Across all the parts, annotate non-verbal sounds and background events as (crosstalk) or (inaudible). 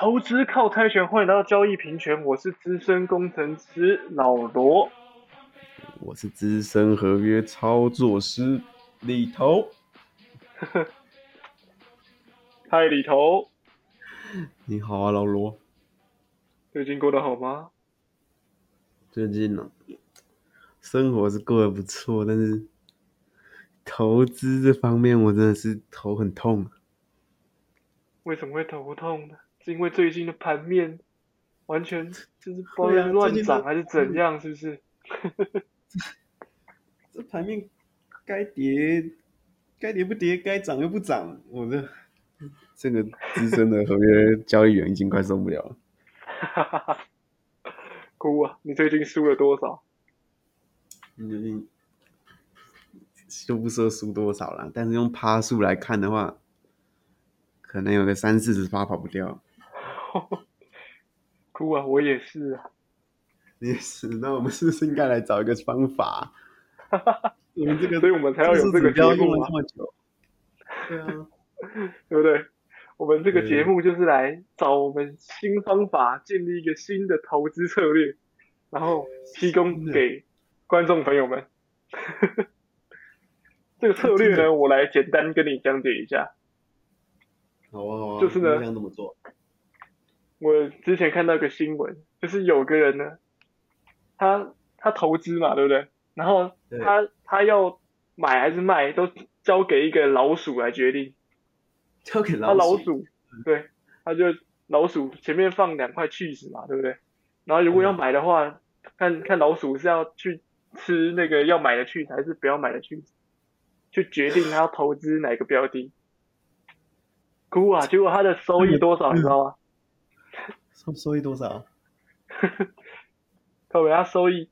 投资靠猜拳，欢迎来到交易平权，我是资深工程师老罗。我是资深合约操作师李头。(laughs) 嗨，李头，你好啊，老罗。最近过得好吗？最近呢、生活是过得不错，但是投资这方面我真的是头很痛。啊为什么会头痛呢？是因为最近的盘面完全就是不知道乱涨还是怎样，是不是？(laughs) 这盘面该跌该跌不跌，该涨又不涨，我这 (laughs) 这个资深的合约交易员已经快受不了了。哈哈哈，哭啊！你最近输了多少？嗯，就不说输多少了，但是用趴数来看的话，可能有个三四十趴跑不掉。(laughs) 哭啊！我也是啊。(laughs) 也是，那我们是不是应该来找一个方法？(laughs) 我们这个，所以我们才要有这个节目啊这么久。对啊，对不对？我们这个节目就是来找我们新方法，建立一个新的投资策略，然后提供给观众朋友们。这个策略呢，我来简单跟你讲解一下。好啊，好啊，就是呢你想怎么做？我之前看到一个新闻，就是有个人呢，他他投资嘛，对不对？然后他他要买还是卖，都交给一个老鼠来决定。(laughs) 交给他老鼠。鼠，对，他就老鼠前面放两块 cheese 嘛，对不对？然后如果要买的话，看看老鼠是要去吃那个要买的 cheese 还是不要买的 cheese，去决定他要投资哪个标的。哭啊！结果他的收益多少，你知道吗？收收益多少？(laughs) 各位，他收益，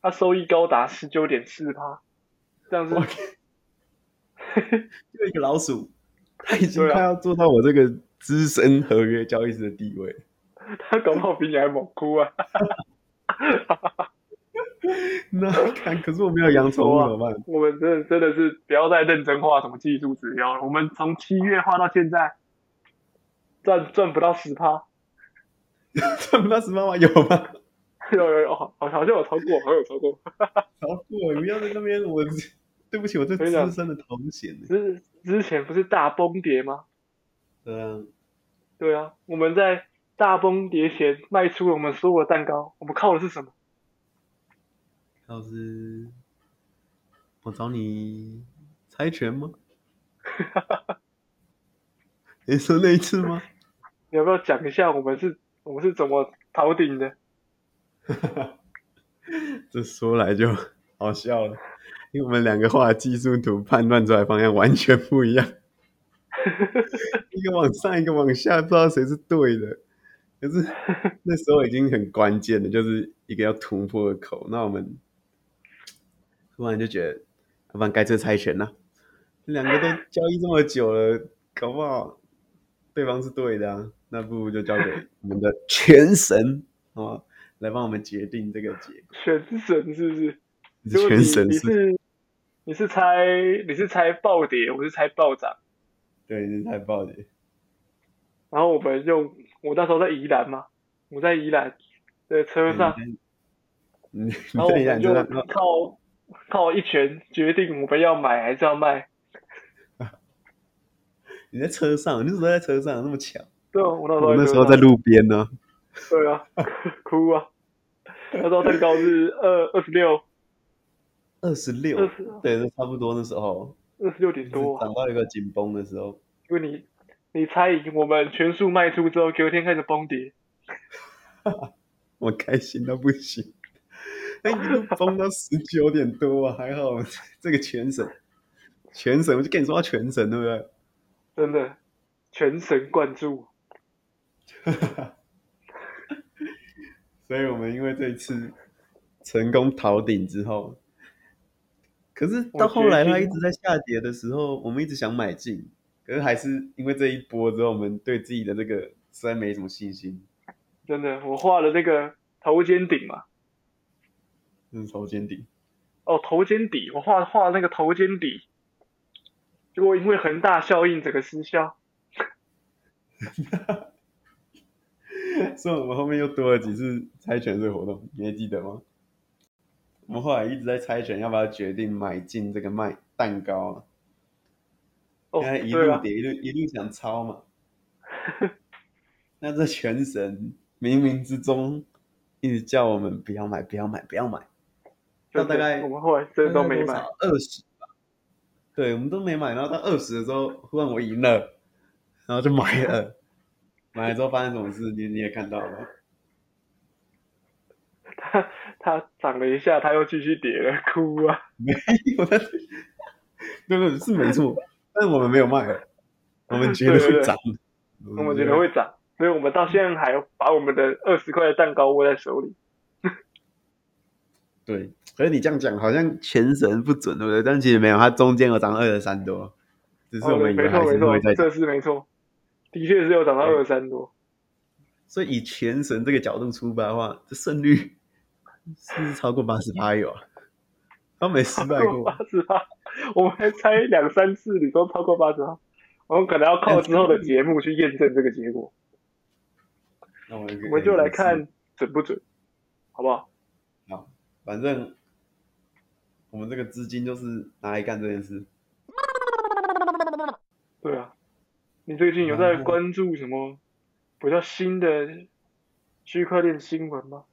他收益高达十九点四趴，这样是我 (laughs) 就一个老鼠，他已经对啊快要做到我这个资深合约交易师的地位。(laughs) 他搞不好比你还猛，哭啊！那看，可是我没有养宠物怎么办？我们真的真的是不要再认真画什么技术指标了。我们从七月画到现在，赚赚不到十趴，赚不到十万吗？有吗？(laughs) 有有有，好好像有超过，好像有超过。(laughs) 超过，你不要在那边，我对不起，我这资深的头衔呢。之之前不是大崩跌吗？对啊，对啊，我们在大崩跌前卖出了我们所有的蛋糕，我们靠的是什么？要是我找你猜拳吗？(laughs) 你说那一次吗？你要不要讲一下我们是我们是怎么逃顶的？(laughs) 这说来就好笑了，因为我们两个画技术图判断出来方向完全不一样，(laughs) 一个往上，一个往下，不知道谁是对的。可是那时候已经很关键了，就是一个要突破的口。那我们突然就觉得，要不然该这猜拳了。两个都交易这么久了，搞不好对方是对的啊。那不如就交给 (laughs) 我们的全神啊，来帮我们决定这个结果。全神是不是？全神是，你是你是猜你是猜暴跌，我是猜暴涨。对，你是猜暴跌。然后我们用我那时候在宜兰嘛，我在宜兰的车上，然后我在们就靠靠一拳决定我们要买还是要卖。你在车上，你怎么在车上，那么巧。对啊，我那时候我那时候在路边呢。对啊，(laughs) 哭啊！那时候身高是二二十六，二十六对，就差不多那时候，二十六点多啊。涨到一个紧绷的时候。因为你你猜赢，我们全数卖出之后，隔天开始崩跌。(laughs) 我开心到不行，那一路崩到十九点多啊，还好这个全省，全省，我就跟你说要全省，对不对？真的全神贯注。所以我们因为这一次成功逃顶之后，可是到后来它一直在下跌的时候，我们一直想买进，可是还是因为这一波之后，我们对自己的这个实在没什么信心。真的，我画了那个头肩顶嘛，这是头肩顶，哦，头肩底，我画画那个头肩底，结果因为恒大效应整个失效。(laughs) 所以我们后面又多了几次猜拳这个活动，你还记得吗？我们后来一直在猜拳，要不要决定买进这个卖蛋糕啊？哦，一路跌，一路一路想抄嘛。(laughs) 那这全神冥冥之中一直叫我们不要买，不要买，不要买。那大概我们后来真的都没买，二十吧。对，我们都没买，然后到二十的时候，忽然我赢了，然后就买了。买了之后发生什么事，你你也看到了。(laughs) 它它涨了一下，它又继续跌了，哭啊！没有，但是对对是没错，但是我们没有卖，我们觉得会涨，我们觉得会涨，所以我们到现在还把我们的二十块的蛋糕握在手里。对。可是你这样讲好像全神不准，对不对？但其实没有，它中间有涨二十三多，只是我们以为还没错没错是会再，涨。这是没错，的确是有涨到二十三多。所以以全神这个角度出发的话，这胜率是不是超过八十八有啊？他没失败过八，十八，我们还猜两三次，你都超过八十八，我们可能要靠之后的节目去验证这个结果。那我们我们就来看准不准，好不好？好，反正我们这个资金就是拿来干这件事。对啊，你最近有在关注什么比较新的区块链新闻吗？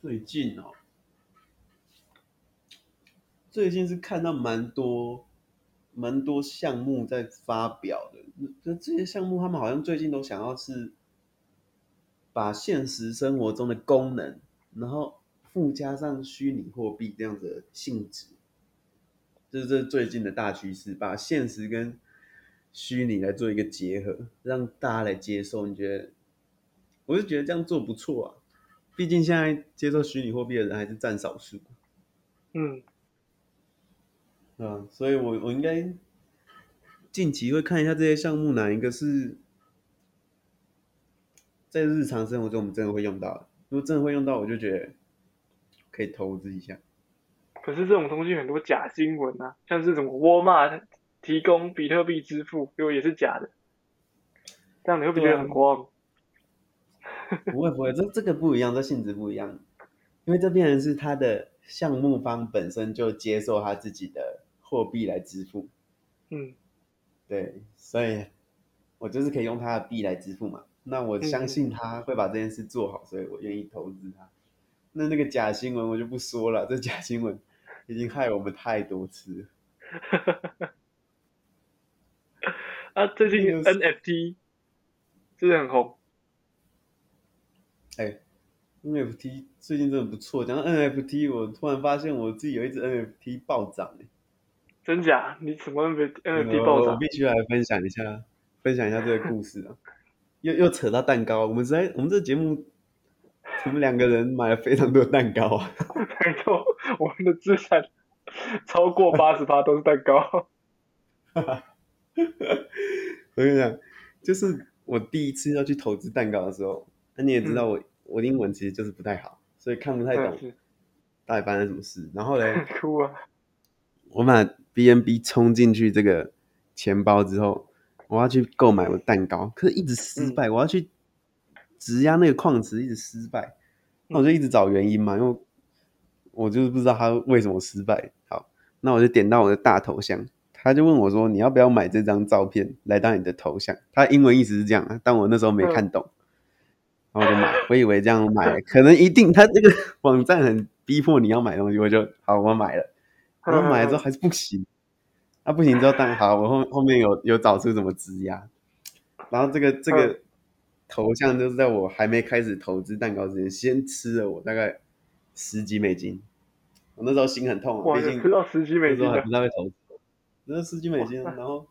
最近哦，最近是看到蛮多蛮多项目在发表的，那这些项目他们好像最近都想要是把现实生活中的功能，然后附加上虚拟货币这样子的性质，就是这是最近的大趋势，把现实跟虚拟来做一个结合，让大家来接受。你觉得？我就觉得这样做不错啊。毕竟现在接受虚拟货币的人还是占少数，嗯，啊，所以我我应该近期会看一下这些项目哪一个是在日常生活中我们真的会用到的。如果真的会用到，我就觉得可以投资一下。可是这种东西很多假新闻啊，像是什么沃尔玛提供比特币支付，结果也是假的，这样你会不会觉得很慌？不会不会，这这个不一样，这性质不一样，因为这变成是他的项目方本身就接受他自己的货币来支付，嗯，对，所以我就是可以用他的币来支付嘛。那我相信他会把这件事做好，所以我愿意投资他。那那个假新闻我就不说了，这假新闻已经害我们太多次了。(laughs) 啊，最近 NFT 是不是很红？哎，NFT 最近真的不错。讲到 NFT，我突然发现我自己有一只 NFT 暴涨哎。真假？你什么 NFT NFT 暴涨？我我必须来分享一下，分享一下这个故事啊。又又扯到蛋糕，我们实在我们这节目，我们两个人买了非常多蛋糕啊。(laughs) 没错，我们的资产超过八十趴都是蛋糕。(laughs) 我跟你讲，就是我第一次要去投资蛋糕的时候，那你也知道我、我的英文其实就是不太好，所以看不太懂到底发生什么事。然后嘞，(laughs) 哭啊！我把 BNB 冲进去这个钱包之后，我要去购买我的蛋糕，可是一直失败。我要去质押那个矿池，一直失败。那我就一直找原因嘛，因为我就是不知道他为什么失败。好，那我就点到我的大头像，他就问我说：“你要不要买这张照片来当你的头像？”他英文意思是这样啊，但我那时候没看懂，然后我就买。我以为这样买，可能一定他这个 (laughs) 网站很逼迫你要买东西，我就好，我买了。然后买了之后还是不行，那、不行之后当然好，我后后面有有找出怎么质押，然后这个这个头像就是在我还没开始投资蛋糕之前，先吃了我大概十几美金，我那时候心很痛毕竟吃到十几美金那时候还不，太会投资，(laughs) 那十几美金，然后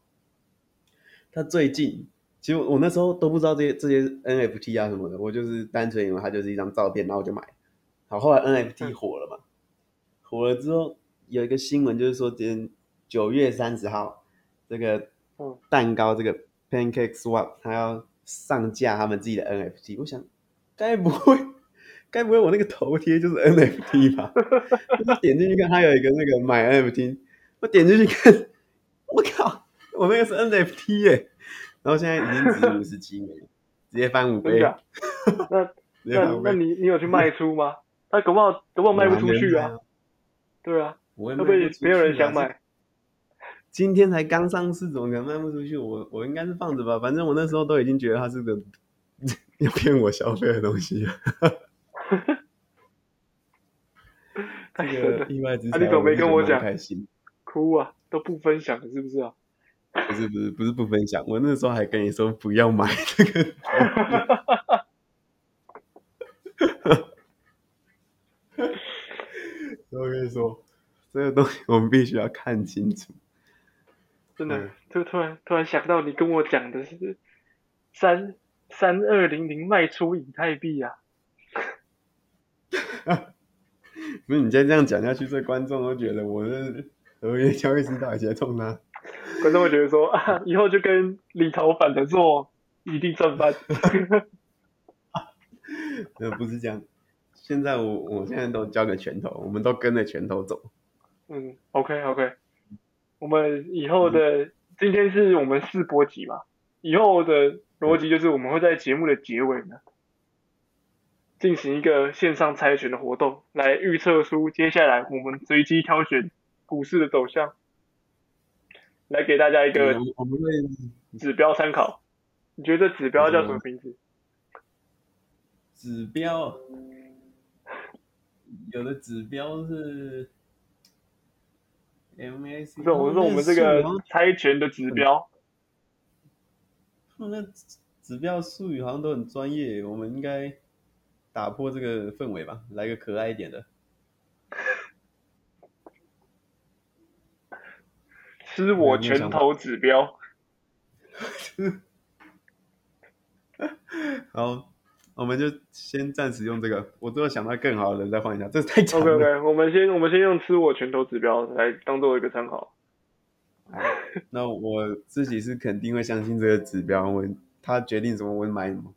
他最近其实我我那时候都不知道这些这些 NFT 啊什么的，我就是单纯以为它就是一张照片，然后我就买。了。好，后来 NFT 嗯。火了嘛，火了之后有一个新闻就是说，今天九月三十号，这个嗯蛋糕这个 Pancake Swap 它要上架他们自己的 NFT，我想该不会 (laughs) 该不会我那个头贴就是 NFT 吧？(laughs) 我点进去看，它有一个那个买 NFT，我点进去看，我靠，我那个是 NFT 耶、然后现在已经值五十几美，(laughs) 直接翻五倍？那。那那你你有去卖出吗？他搞不好搞不好卖不出去啊。对啊，我也会不会没有人想买？今天才刚上市，怎么可能卖不出去？我我应该是放着吧，反正我那时候都已经觉得它是个 (laughs) 要骗我消费的东西 (laughs) 这个意外之财，啊你怎么没跟我讲开心？哭啊，都不分享是不是啊？不是不是不是不分享，我那时候还跟你说不要买这个。(laughs) 我跟你说，这个东西我们必须要看清楚。真的嗯，就突然突然想到你跟我讲的是三三二零零卖出以太币啊，(laughs) 不是你再这样讲下去，这观众都觉得我是合约交易师到底在冲他。观众会觉得说啊，以后就跟李头反着做，一定赚翻。呃，不是这样。现在我我现在都交给拳头，我们都跟着拳头走。嗯，OK OK，我们以后的今天是我们试播集嘛，以后的逻辑就是我们会在节目的结尾呢，进行一个线上猜拳的活动，来预测出接下来我们随机挑选股市的走向，来给大家一个指标参考。你觉得指标叫什么名字？指标，有的指标是 MAC，不是，我说我们这个猜拳的指标。他们那指标术语好像都很专业，我们应该打破这个氛围吧，来个可爱一点的。吃我拳头指标，(laughs) 好，我们就先暂时用这个，我之后想到更好的再换一下，这太长 OK 了。OK，我们先我们先用吃我拳头指标来当做一个参考。那我自己是肯定会相信这个指标，我他决定什么我会买什么。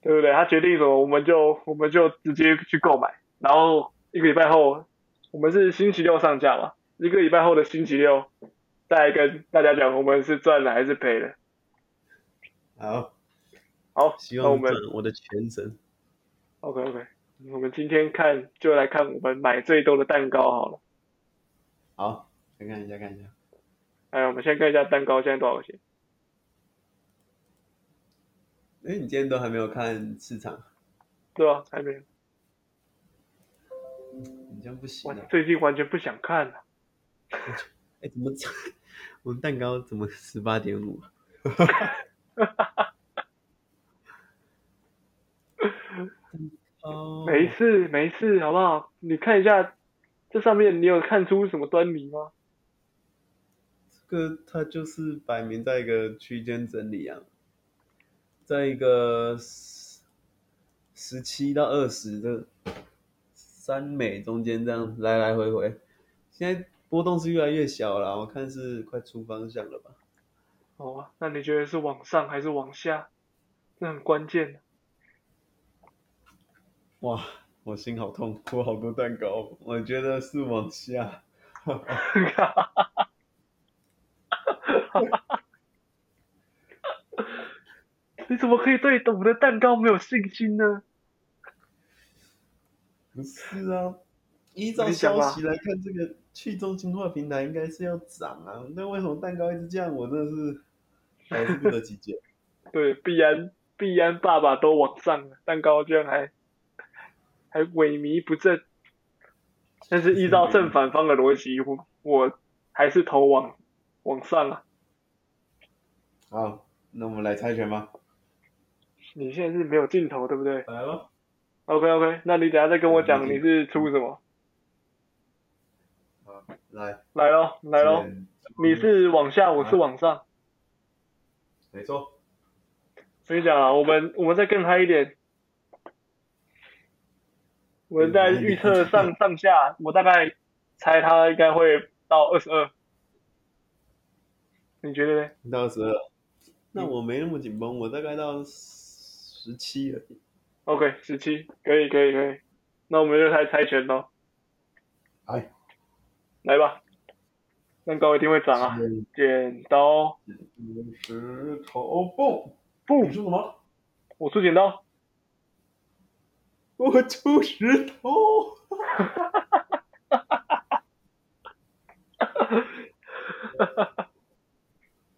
对不对？他决定什么，我们就我们就直接去购买，然后一个礼拜后，我们是星期六上架嘛，一个礼拜后的星期六，再跟大家讲我们是赚了还是赔了。好，好，希望那我们我的全神。OK OK，我们今天看就来看我们买最多的蛋糕好了。好，先看一下看一下。哎，我们先看一下蛋糕现在多少钱。哎，你今天都还没有看市场，对啊，还没有，你这样不行我啊！最近完全不想看了。哎，怎么我们蛋糕怎么十八点五？(laughs) 哦，没事没事，好不好？你看一下这上面，你有看出什么端倪吗？这个它就是摆明在一个区间整理啊，在一个十七到二十的三美中间这样来来回回，现在波动是越来越小了，我看是快出方向了吧？哦，那你觉得是往上还是往下？这很关键。哇，我心好痛，我好多蛋糕，我觉得是往下。(laughs) 你怎么可以对我的蛋糕没有信心呢？不是啊，依照消息来看，这个去中心化平台应该是要涨啊，那为什么蛋糕一直降？我真的是百思不得其解。(laughs) 对，必然必然爸爸都往上了，蛋糕居然还还萎靡不振。但是依照正反方的逻辑，我我还是投往往上啊。好，那我们来猜拳吧。你现在是没有镜头，对不对来咯，？OK OK，那你等下再跟我讲嗯你是出什么。好，来，来咯，来喽，你是往下，我是往上。没错。跟你讲啊，我们我们再更嗨一点，我在预测上上下，我大概猜他应该会到二十二，你觉得呢？到十二，那我没那么紧绷，我大概到十七而已。OK，十七，可以可以可以，那我们就猜猜拳喽，哎，来吧，蛋糕一定会涨啊！剪刀。石头布，布你，说什么？我出剪刀，我出石头。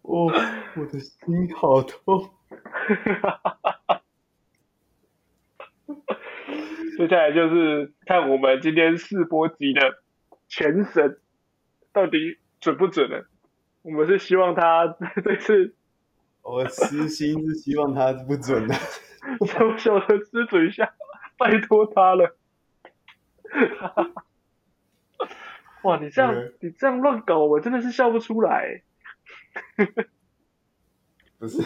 哦，我的心好痛。接下来就是看我们今天试播集的全神到底准不准了。我们是希望他这次我私心是希望他不准的。小小的吃准一下，(laughs) 拜托他了。(laughs) 哇，你这样嗯你这样乱搞，我真的是笑不出来。(laughs) 不是，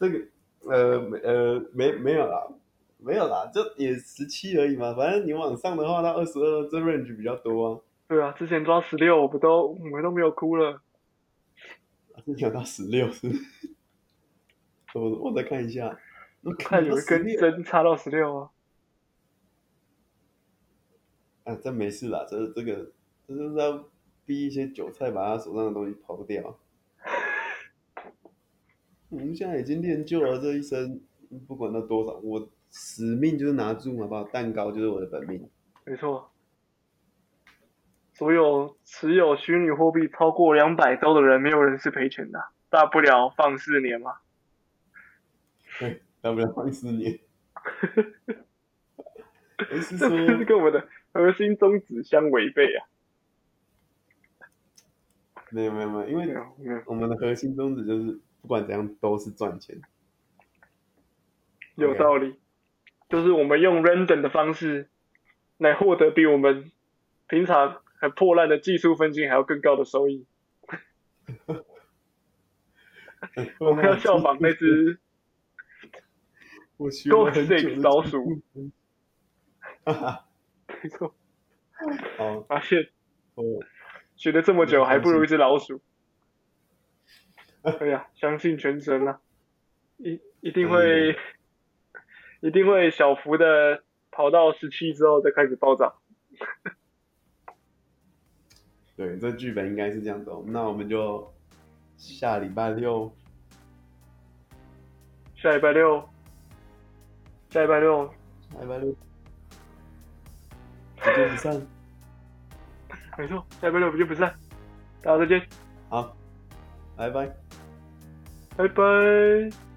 这个呃没呃没没有啦，没有啦，就也十七而已嘛。反正你往上的话到二十二，这 range 比较多啊。对啊，之前抓十六，我不都我们都没有哭了。之前有到十六是？我我再看一下，我看有一根16针插到十六啊。啊，这没事啦，这这个这就是要逼一些韭菜把他手上的东西抛掉。我们现在已经练就了这一身，不管到多少，我使命就是拿住嘛，把蛋糕就是我的本命。没错，所有持有虚拟货币超过两百周的人，没有人是赔钱的，大不了放四年嘛。对，(laughs) 大不要放四年。(laughs) 这不是，跟我们的核心宗旨相违背啊！没有没有没有，因为我们的核心宗旨就是不管怎样都是赚钱。有道理，就是我们用 random 的方式来获得比我们平常很破烂的技术分金还要更高的收益。(laughs) 我们要效仿那只我学了很久老鼠，哈哈，没错，好，发现哦。学了这么久，还不如一只老鼠。哎呀，相信全神啊，一一定会，一定会小幅的跑到十七之后再开始暴涨。(laughs) 对，这剧本应该是这样走。那我们就下礼拜六，下礼拜六，下礼拜六，下礼拜六不见不散。没错，下礼拜六不见不散。大家再见，好，拜拜。拜拜。